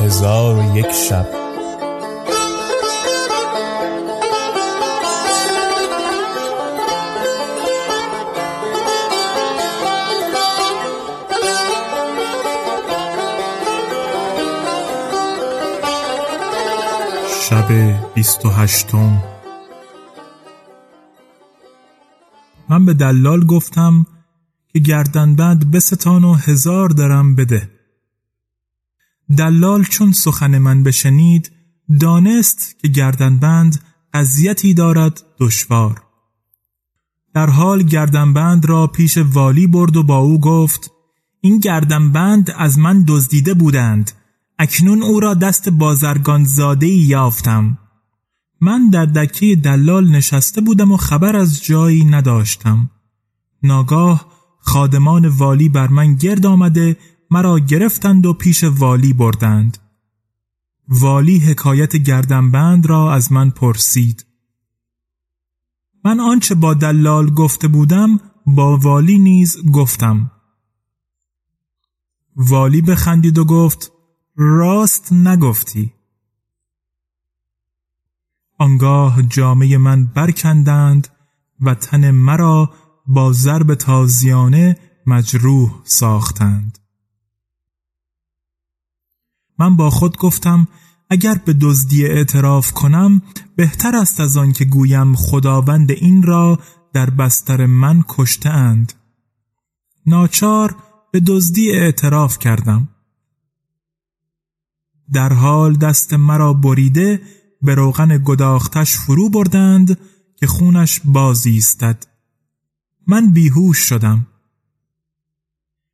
هزار و یک شب. شب بیست و هشتم. من به دلال گفتم که گردنبند بستان و هزار درم بده. دلال چون سخن من بشنید دانست که گردنبند قضیتی دارد دشوار. در حال گردنبند را پیش والی برد و با او گفت این گردنبند از من دزدیده بودند اکنون او را دست بازرگان زاده یافتم. من در دکه دلال نشسته بودم و خبر از جایی نداشتم. ناگاه خادمان والی بر من گرد آمده مرا گرفتند و پیش والی بردند. والی حکایت گردنبند را از من پرسید. من آنچه با دلال گفته بودم با والی نیز گفتم. والی بخندید و گفت راست نگفتی. آنگاه جامعه من برکندند و تن مرا با ضرب تازیانه مجروح ساختند. من با خود گفتم اگر به دزدی اعتراف کنم بهتر است از آن که گویم خداوند این را در بستر من کشته اند. ناچار به دزدی اعتراف کردم. در حال دست مرا بریده به روغن گداختش فرو بردند که خونش باز ایستد. من بیهوش شدم.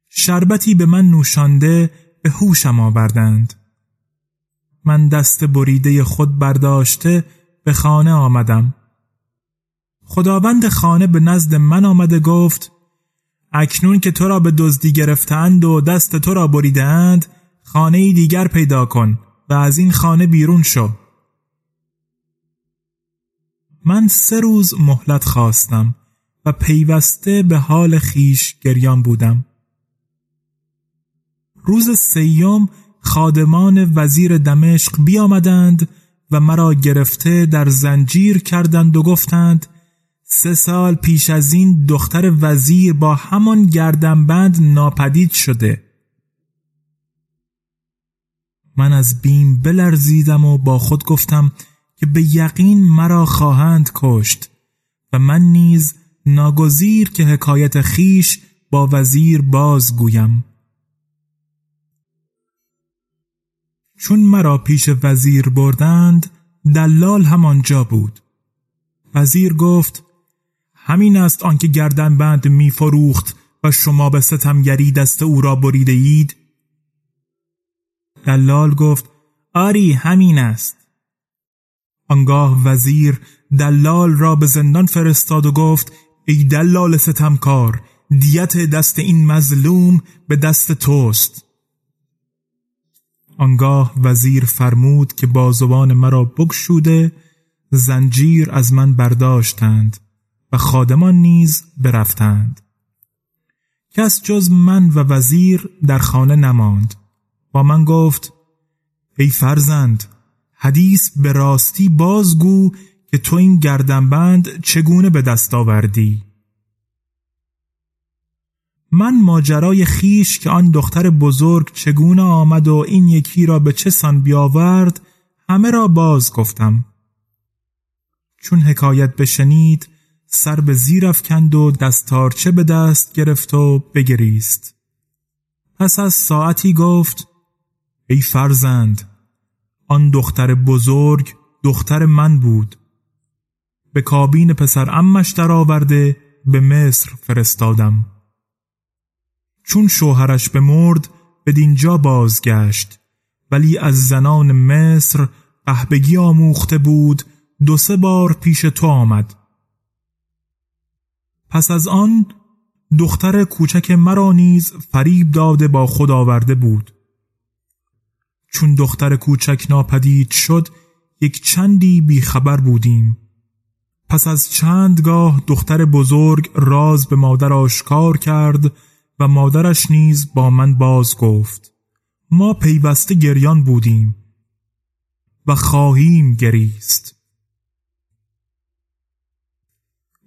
شربتی به من نوشانده به هوشم آوردند. من دست بریده خود برداشته به خانه آمدم. خداوند خانه به نزد من آمده گفت اکنون که تو را به دزدی گرفتند و دست تو را بریدند خانه دیگر پیدا کن و از این خانه بیرون شو. من سه روز مهلت خواستم و پیوسته به حال خیش گریان بودم. روز سیوم خادمان وزیر دمشق بیامدند و مرا گرفته در زنجیر کردند و گفتند سه سال پیش از این دختر وزیر با همان گردنبند ناپدید شده. من از بیم بلرزیدم و با خود گفتم که به یقین مرا خواهند کشت و من نیز ناگزیر که حکایت خیش با وزیر بازگویم. چون مرا پیش وزیر بردند دلال همانجا بود. وزیر گفت همین است آنکه گردن بند می فروخت و شما به ستمگری دست او را بریده اید؟ دلال گفت آری همین است. آنگاه وزیر دلال را به زندان فرستاد و گفت ای دلال ستمکار دیت دست این مظلوم به دست توست. آنگاه وزیر فرمود که بازوان مرا بگشوده زنجیر از من برداشتند و خادمان نیز برفتند. کس جز من و وزیر در خانه نماند. با من گفت ای فرزند حدیث به راستی بازگو که تو این گردنبند چگونه به دست آوردی؟ من ماجرای خیش که آن دختر بزرگ چگونه آمد و این یکی را به چه سان بیاورد همه را باز گفتم. چون حکایت بشنید سر به زیر افکند و دستارچه به دست گرفت و بگریست. پس از ساعتی گفت ای فرزند آن دختر بزرگ دختر من بود. به کابین پسر امش درآورده به مصر فرستادم. چون شوهرش به مرد به دینجا بازگشت. ولی از زنان مصر قهبگی آموخته بود دو سه بار پیش تو آمد. پس از آن دختر کوچک مرا نیز فریب داده با خود آورده بود. چون دختر کوچک ناپدید شد یک چندی بیخبر بودیم. پس از چندگاه دختر بزرگ راز به مادر آشکار کرد و مادرش نیز با من باز گفت ما پیوسته گریان بودیم و خواهیم گریست.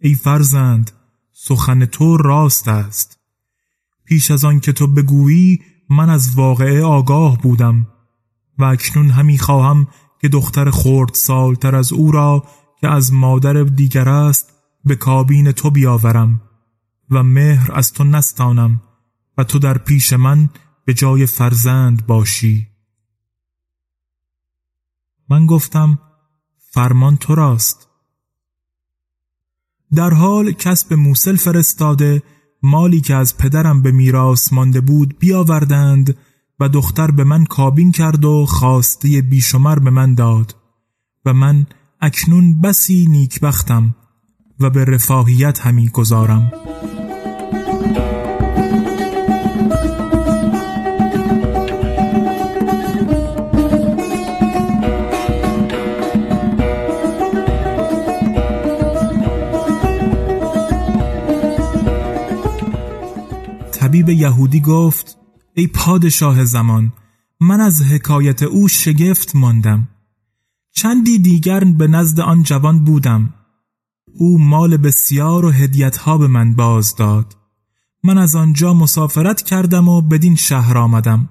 ای فرزند سخن تو راست است. پیش از آن که تو بگویی من از واقعه آگاه بودم و اکنون همی خواهم که دختر خورد سالتر از او را که از مادر دیگر است به کابین تو بیاورم. و مهر از تو نستانم و تو در پیش من به جای فرزند باشی. من گفتم فرمان تو راست. در حال کس به موسل فرستاده مالی که از پدرم به میراث مانده بود بیاوردند و دختر به من کابین کرد و خواسته بیشمر به من داد و من اکنون بسی نیکبختم. و به رفاهیت همی گذارم. طبیب یهودی گفت ای پادشاه زمان من از حکایت او شگفت ماندم. چندی دیگر به نزد آن جوان بودم. او مال بسیار و هدیتها به من باز داد. من از آنجا مسافرت کردم و بدین شهر آمدم.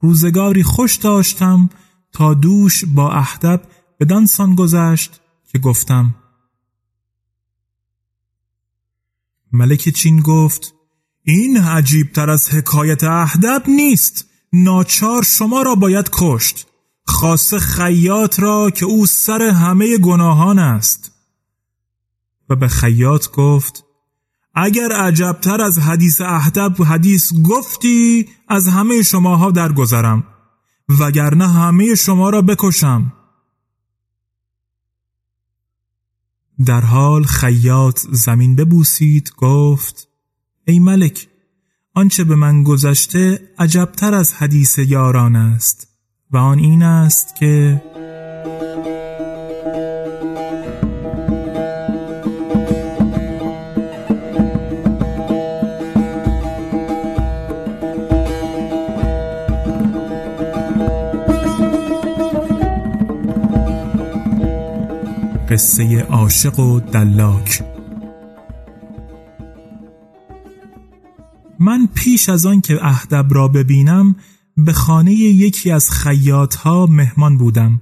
روزگاری خوش داشتم تا دوش با احدب بدان سان گذشت که گفتم ملک چین گفت این عجیب تر از حکایت اهدب نیست. ناچار شما را باید کشت. خاصه خیاط را که او سر همه گناهان است. و به خیاط گفت اگر عجبتر از حدیث اهدب حدیث گفتی از همه شماها درگذرم وگرنه همه شما را بکشم. در حال خیاط زمین ببوسید گفت ای ملک آنچه به من گذشته عجبتر از حدیث یاران است و آن این است که قصه عاشق و دلاک. من پیش از آن که اهدب را ببینم به خانه یکی از خیاطها مهمان بودم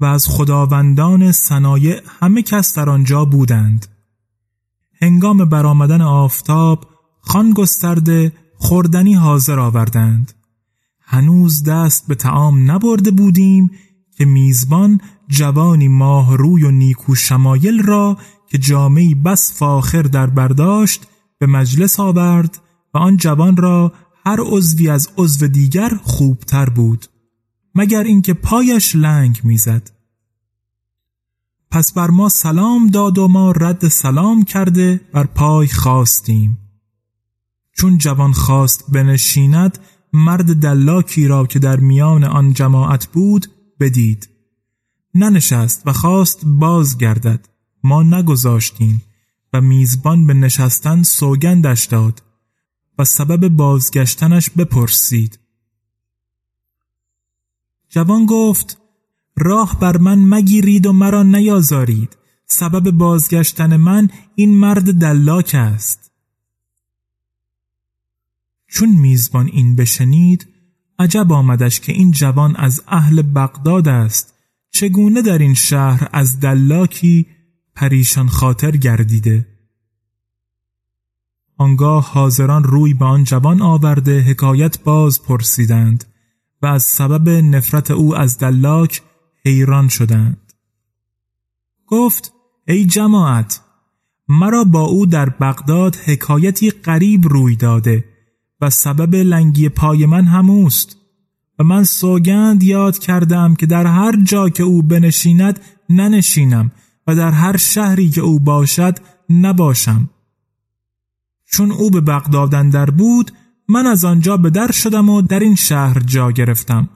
و از خداوندان صنایع همه کس در آنجا بودند. هنگام برآمدن آفتاب خان گسترده خوردنی حاضر آوردند. هنوز دست به تعام نبرده بودیم که میزبان جوانی ماه روی و نیکو شمایل را که جامعی بس فاخر در برداشت به مجلس آورد و آن جوان را هر عضوی از عضو دیگر خوبتر بود مگر اینکه پایش لنگ می‌زد. پس بر ما سلام داد و ما رد سلام کرده بر پای خواستیم چون جوان خواست بنشیند مرد دلاکی را که در میان آن جماعت بود بدید. ننشست و خواست باز گردد ما نگذاشتیم و میزبان به نشستن سوگندش داد و سبب بازگشتنش بپرسید. جوان گفت راه بر من مگیرید و مرا نیازارید. سبب بازگشتن من این مرد دلاک است. چون میزبان این بشنید عجب آمدش که این جوان از اهل بغداد است. چگونه در این شهر از دلاکی پریشان خاطر گردیده؟ آنگاه حاضران روی به آن جوان آورده حکایت باز پرسیدند و از سبب نفرت او از دلاک حیران شدند. گفت ای جماعت مرا با او در بغداد حکایتی قریب روی داده و سبب لنگی پای من هموست. من سوگند یاد کردم که در هر جا که او بنشیند ننشینم و در هر شهری که او باشد نباشم. چون او به بغداد در بود من از آنجا به در شدم و در این شهر جا گرفتم.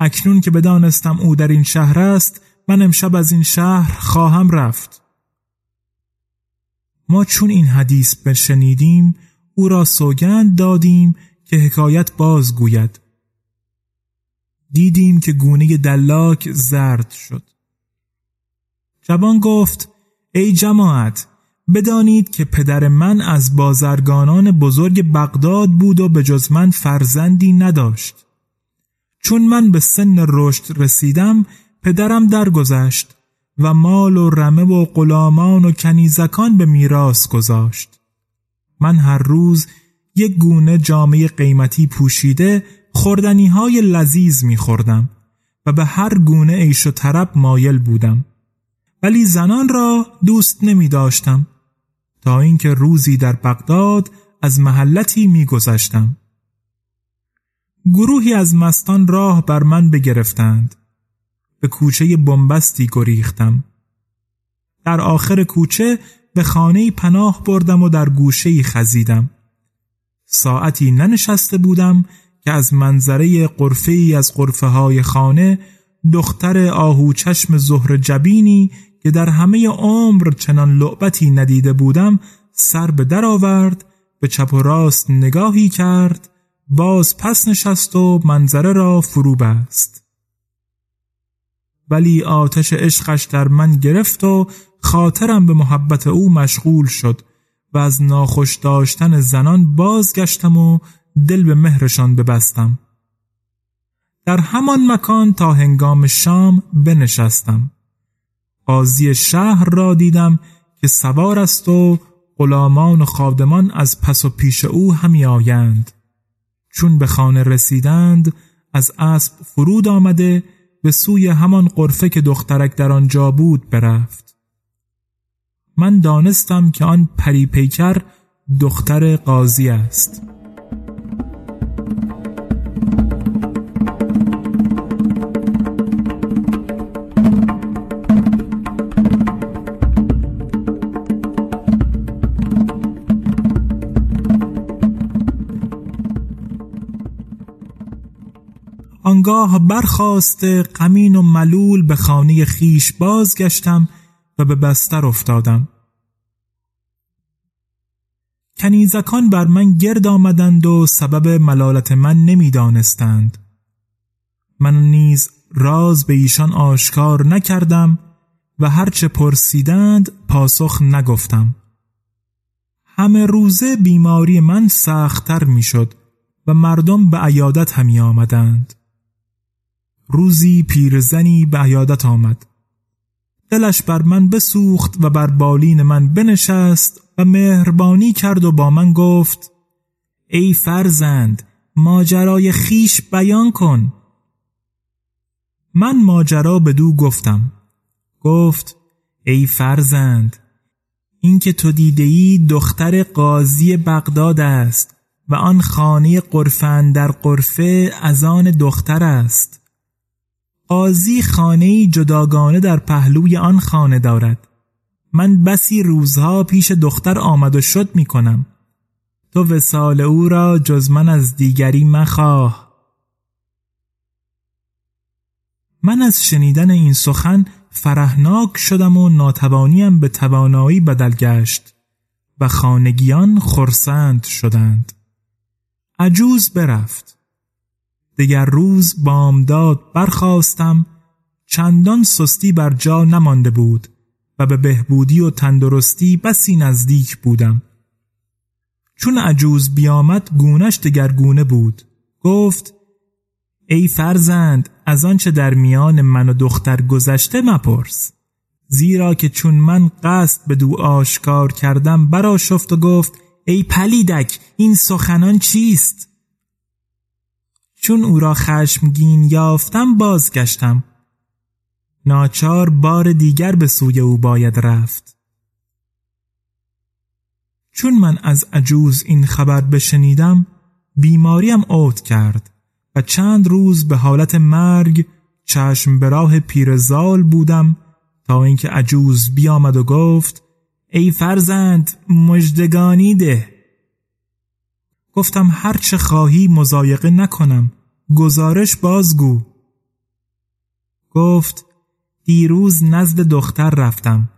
اکنون که بدانستم او در این شهر است من امشب از این شهر خواهم رفت. ما چون این حدیث بشنیدیم او را سوگند دادیم که حکایت بازگوید. دیدیم که گونه دلاک زرد شد. جوان گفت ای جماعت بدانید که پدر من از بازرگانان بزرگ بغداد بود و به جز من فرزندی نداشت. چون من به سن رشد رسیدم پدرم درگذشت و مال و رمه و غلامان و کنیزکان به میراث گذاشت. من هر روز یک گونه جامعه قیمتی پوشیده خوردنی های لذیذ می خوردم و به هر گونه عیش و طرب مایل بودم. ولی زنان را دوست نمی داشتم تا اینکه روزی در بغداد از محلتی می گذشتم. گروهی از مستان راه بر من بگرفتند. به کوچه بنبستی گریختم. در آخر کوچه به خانه پناه بردم و در گوشه خزیدم. ساعتی ننشسته بودم که از منظره قرفه ای از قرفه های خانه دختر آهو چشم زهر جبینی که در همه عمر چنان لعبتی ندیده بودم سر به در آورد به چپ و راست نگاهی کرد باز پس نشست و منظره را فرو بست. ولی آتش عشقش در من گرفت و خاطرم به محبت او مشغول شد و از ناخوش داشتن زنان بازگشتم و دل به مهرشان ببستم. در همان مکان تا هنگام شام بنشستم. قاضی شهر را دیدم که سوار است و غلامان و خادمان از پس و پیش او همی آیند. چون به خانه رسیدند از اسب فرود آمده به سوی همان قرفه که دخترک در آنجا بود برفت. من دانستم که آن پری پیکر دختر قاضی است. آنگاه برخواست قمین و ملول به خانه خیش بازگشتم و به بستر افتادم. کنیزکان بر من گرد آمدند و سبب ملالت من نمی‌دانستند. من نیز راز به ایشان آشکار نکردم و هرچه پرسیدند پاسخ نگفتم. همه روزه بیماری من سختتر می‌شد و مردم به عیادت همی آمدند. روزی پیرزنی به عیادت آمد. دلش بر من بسوخت و بر بالین من بنشست و مهربانی کرد و با من گفت ای فرزند ماجرای خیش بیان کن. من ماجرا به دو گفتم. گفت ای فرزند اینکه تو دیده ای دختر قاضی بغداد است و آن خانه قرفن در قرفه از آن دختر است. قاضی خانه جداگانه در پهلوی آن خانه دارد. من بسی روزها پیش دختر آمد و شد می کنم تو وسال او را جز من از دیگری مخواه. من از شنیدن این سخن فرهناک شدم و ناتوانیم به توانایی بدل گشت و خانگیان خرسند شدند. عجوز برفت. دگر روز بامداد برخواستم چندان سستی بر جا نمانده بود و به بهبودی و تندرستی بسی نزدیک بودم. چون عجوز بیامد گونش دگرگونه بود. گفت ای فرزند از آنچه در میان من و دختر گذشته مپرس. زیرا که چون من قصد به دو آشکار کردم برا شفت و گفت ای پلیدک این سخنان چیست؟ چون او را خشمگین یافتم بازگشتم. ناچار بار دیگر به سوی او باید رفت. چون من از عجوز این خبر بشنیدم بیماریم اوت کرد و چند روز به حالت مرگ چشم به راه پیرزال بودم تا اینکه عجوز بیامد و گفت ای فرزند مجدگانی ده. گفتم هر چه خواهی مزایقه نکنم. گزارش بازگو. گفت دیروز نزد دختر رفتم.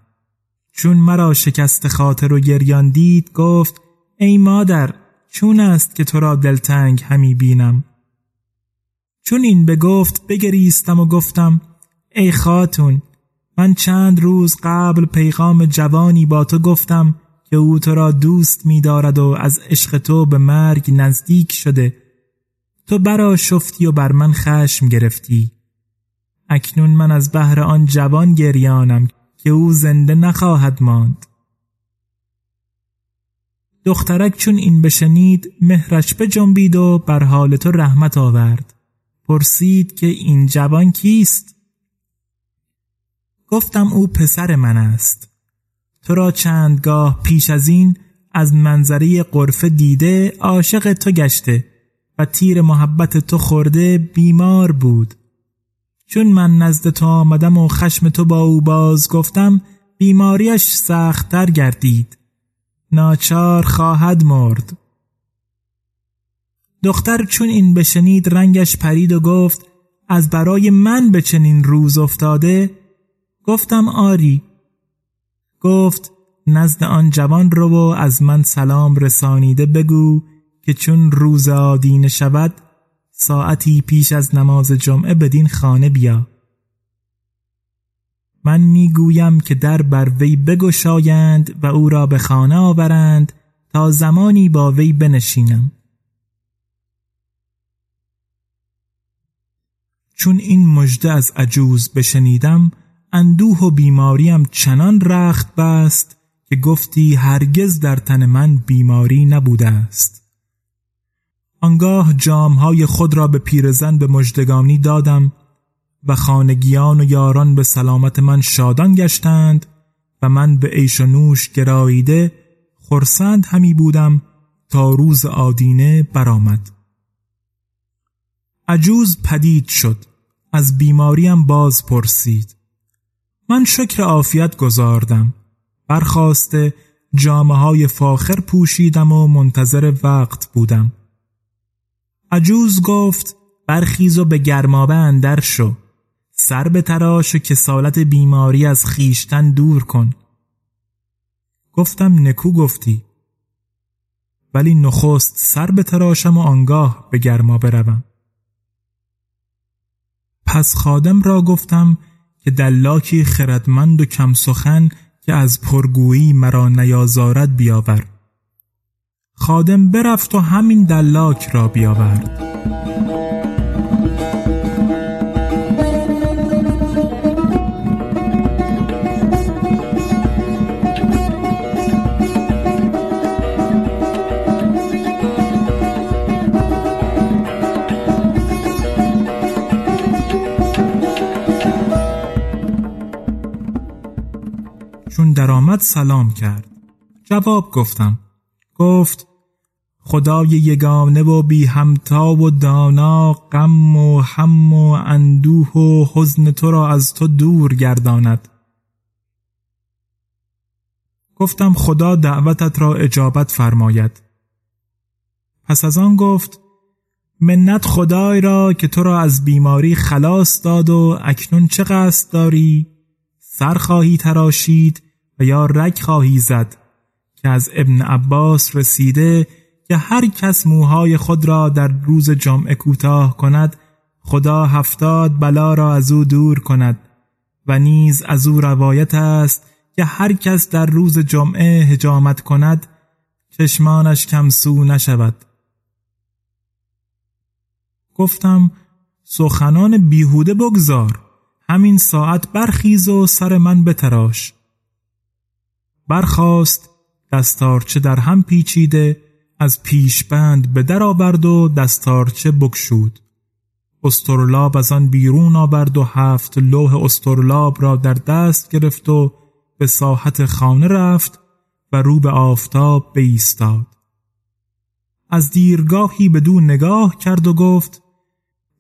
چون مرا شکست خاطر و گریان دید گفت ای مادر چون است که تو را دلتنگ همی بینم؟ چون این بگفت بگریستم و گفتم ای خاتون من چند روز قبل پیغام جوانی با تو گفتم که او تو را دوست می دارد و از عشق تو به مرگ نزدیک شده. تو برا شفتی و بر من خشم گرفتی. اکنون من از بهر آن جوان گریانم که او زنده نخواهد ماند. دخترک چون این بشنید مهرش بجنبید و بر حال تو رحمت آورد. پرسید که این جوان کیست؟ گفتم او پسر من است. تو را چندگاه پیش از این از منظره قرفه دیده عاشق تو گشته و تیر محبت تو خورده بیمار بود. چون من نزد تو آمدم و خشم تو با او باز گفتم بیماریش سختتر گردید. ناچار خواهد مرد. دختر چون این بشنید رنگش پرید و گفت از برای من به چنین روز افتاده؟ گفتم آری. گفت نزد آن جوان رو و از من سلام رسانیده بگو که چون روز آدینه شود ساعتی پیش از نماز جمعه بدین خانه بیا. من می‌گویم که در بر وی بگشایند و او را به خانه آورند تا زمانی با وی بنشینم. چون این مژده از عجوز بشنیدم اندوه و بیماریم چنان رخت بست که گفتی هرگز در تن من بیماری نبوده است. آنگاه جامهای خود را به پیرزن به مجدگانی دادم و خانگیان و یاران به سلامت من شادان گشتند و من به عیش و نوش گراییده خرسند همی بودم تا روز آدینه برآمد. عجوز پدید شد. از بیماریم باز پرسید. من شکر عافیت گذاردم برخواسته جامعه های فاخر پوشیدم و منتظر وقت بودم. عجوز گفت برخیز و به گرمابه اندر شو. سر به تراش و کسالت بیماری از خیشتن دور کن. گفتم نکو گفتی. ولی نخست سر به تراشم و آنگاه به گرما بروم پس خادم را گفتم که دلاکی خردمند و کم سخن که از پرگویی مرا نیازارد بیاور خادم برفت و همین دلاک را بیاورد. سلام کرد. جواب گفتم. گفت خدای یگانه و بی همتا و دانا غم و هم و اندوه و حزن تو را از تو دور گرداند. گفتم خدا دعوتت را اجابت فرماید. پس از آن گفت منت خدای را که تو را از بیماری خلاص داد و اکنون چه قصد داری؟ سر خواهی تراشید و یا رگ خواهی زد که از ابن عباس رسیده که هر کس موهای خود را در روز جمعه کوتاه کند خدا هفتاد بلا را از او دور کند و نیز از او روایت است که هر کس در روز جمعه هجامت کند چشمانش کمسو نشود. گفتم سخنان بیهوده بگذار همین ساعت برخیز و سر من بتراش. برخاست دستارچه در هم پیچیده از پیشبند به در آورد و دستارچه بکشود استرلاب از آن بیرون آورد و هفت لوح استرلاب را در دست گرفت و به ساحت خانه رفت و رو به آفتاب بایستاد از دیرگاهی به دو نگاه کرد و گفت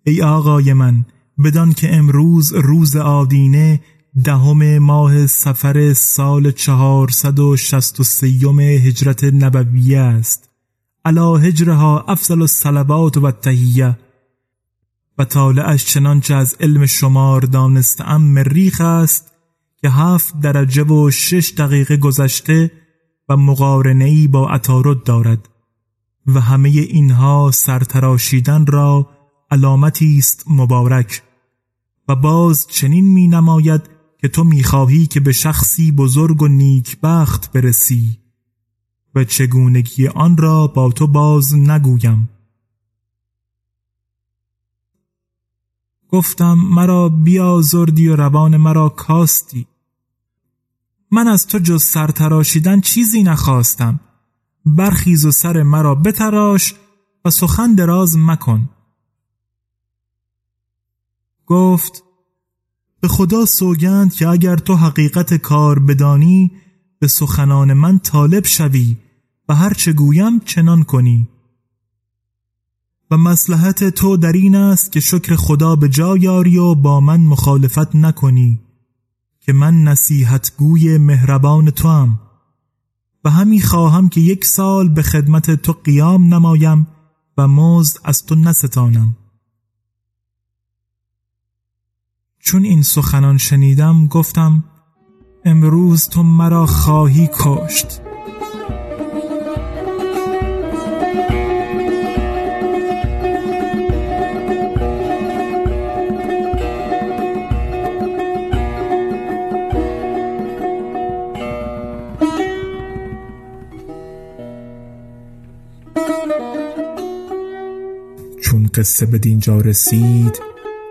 ای آقای من بدان که امروز روز آدینه دهم ماه سفر سال چهارصد و شست و سیوم هجرت نبویه است. علا هجرها افضل الصلوات و تهیه و طالعش چنانچه از علم شمار دانستم مریخ است که هفت درجه و شش دقیقه گذشته و مقارنه با عطارد دارد. و همه اینها سرتراشیدن را علامتی است مبارک. و باز چنین می نماید که تو می‌خواهی که به شخصی بزرگ و نیکبخت برسی و چگونگی آن را با تو باز نگویم. گفتم مرا بیازردی و روان مرا کاستی. من از تو جز سرتراشیدن چیزی نخواستم. برخیز و سر مرا بتراش و سخن دراز مکن. گفت به خدا سوگند که اگر تو حقیقت کار بدانی به سخنان من طالب شوی و هر چه گویم چنان کنی. و مسلحت تو در این است که شکر خدا به جا یاری و با من مخالفت نکنی که من نصیحت گوی مهربان تو هم و همی خواهم که یک سال به خدمت تو قیام نمایم و مزد از تو نستانم. چون این سخنان شنیدم گفتم امروز تو مرا خواهی کشت. چون قصه به دینجا رسید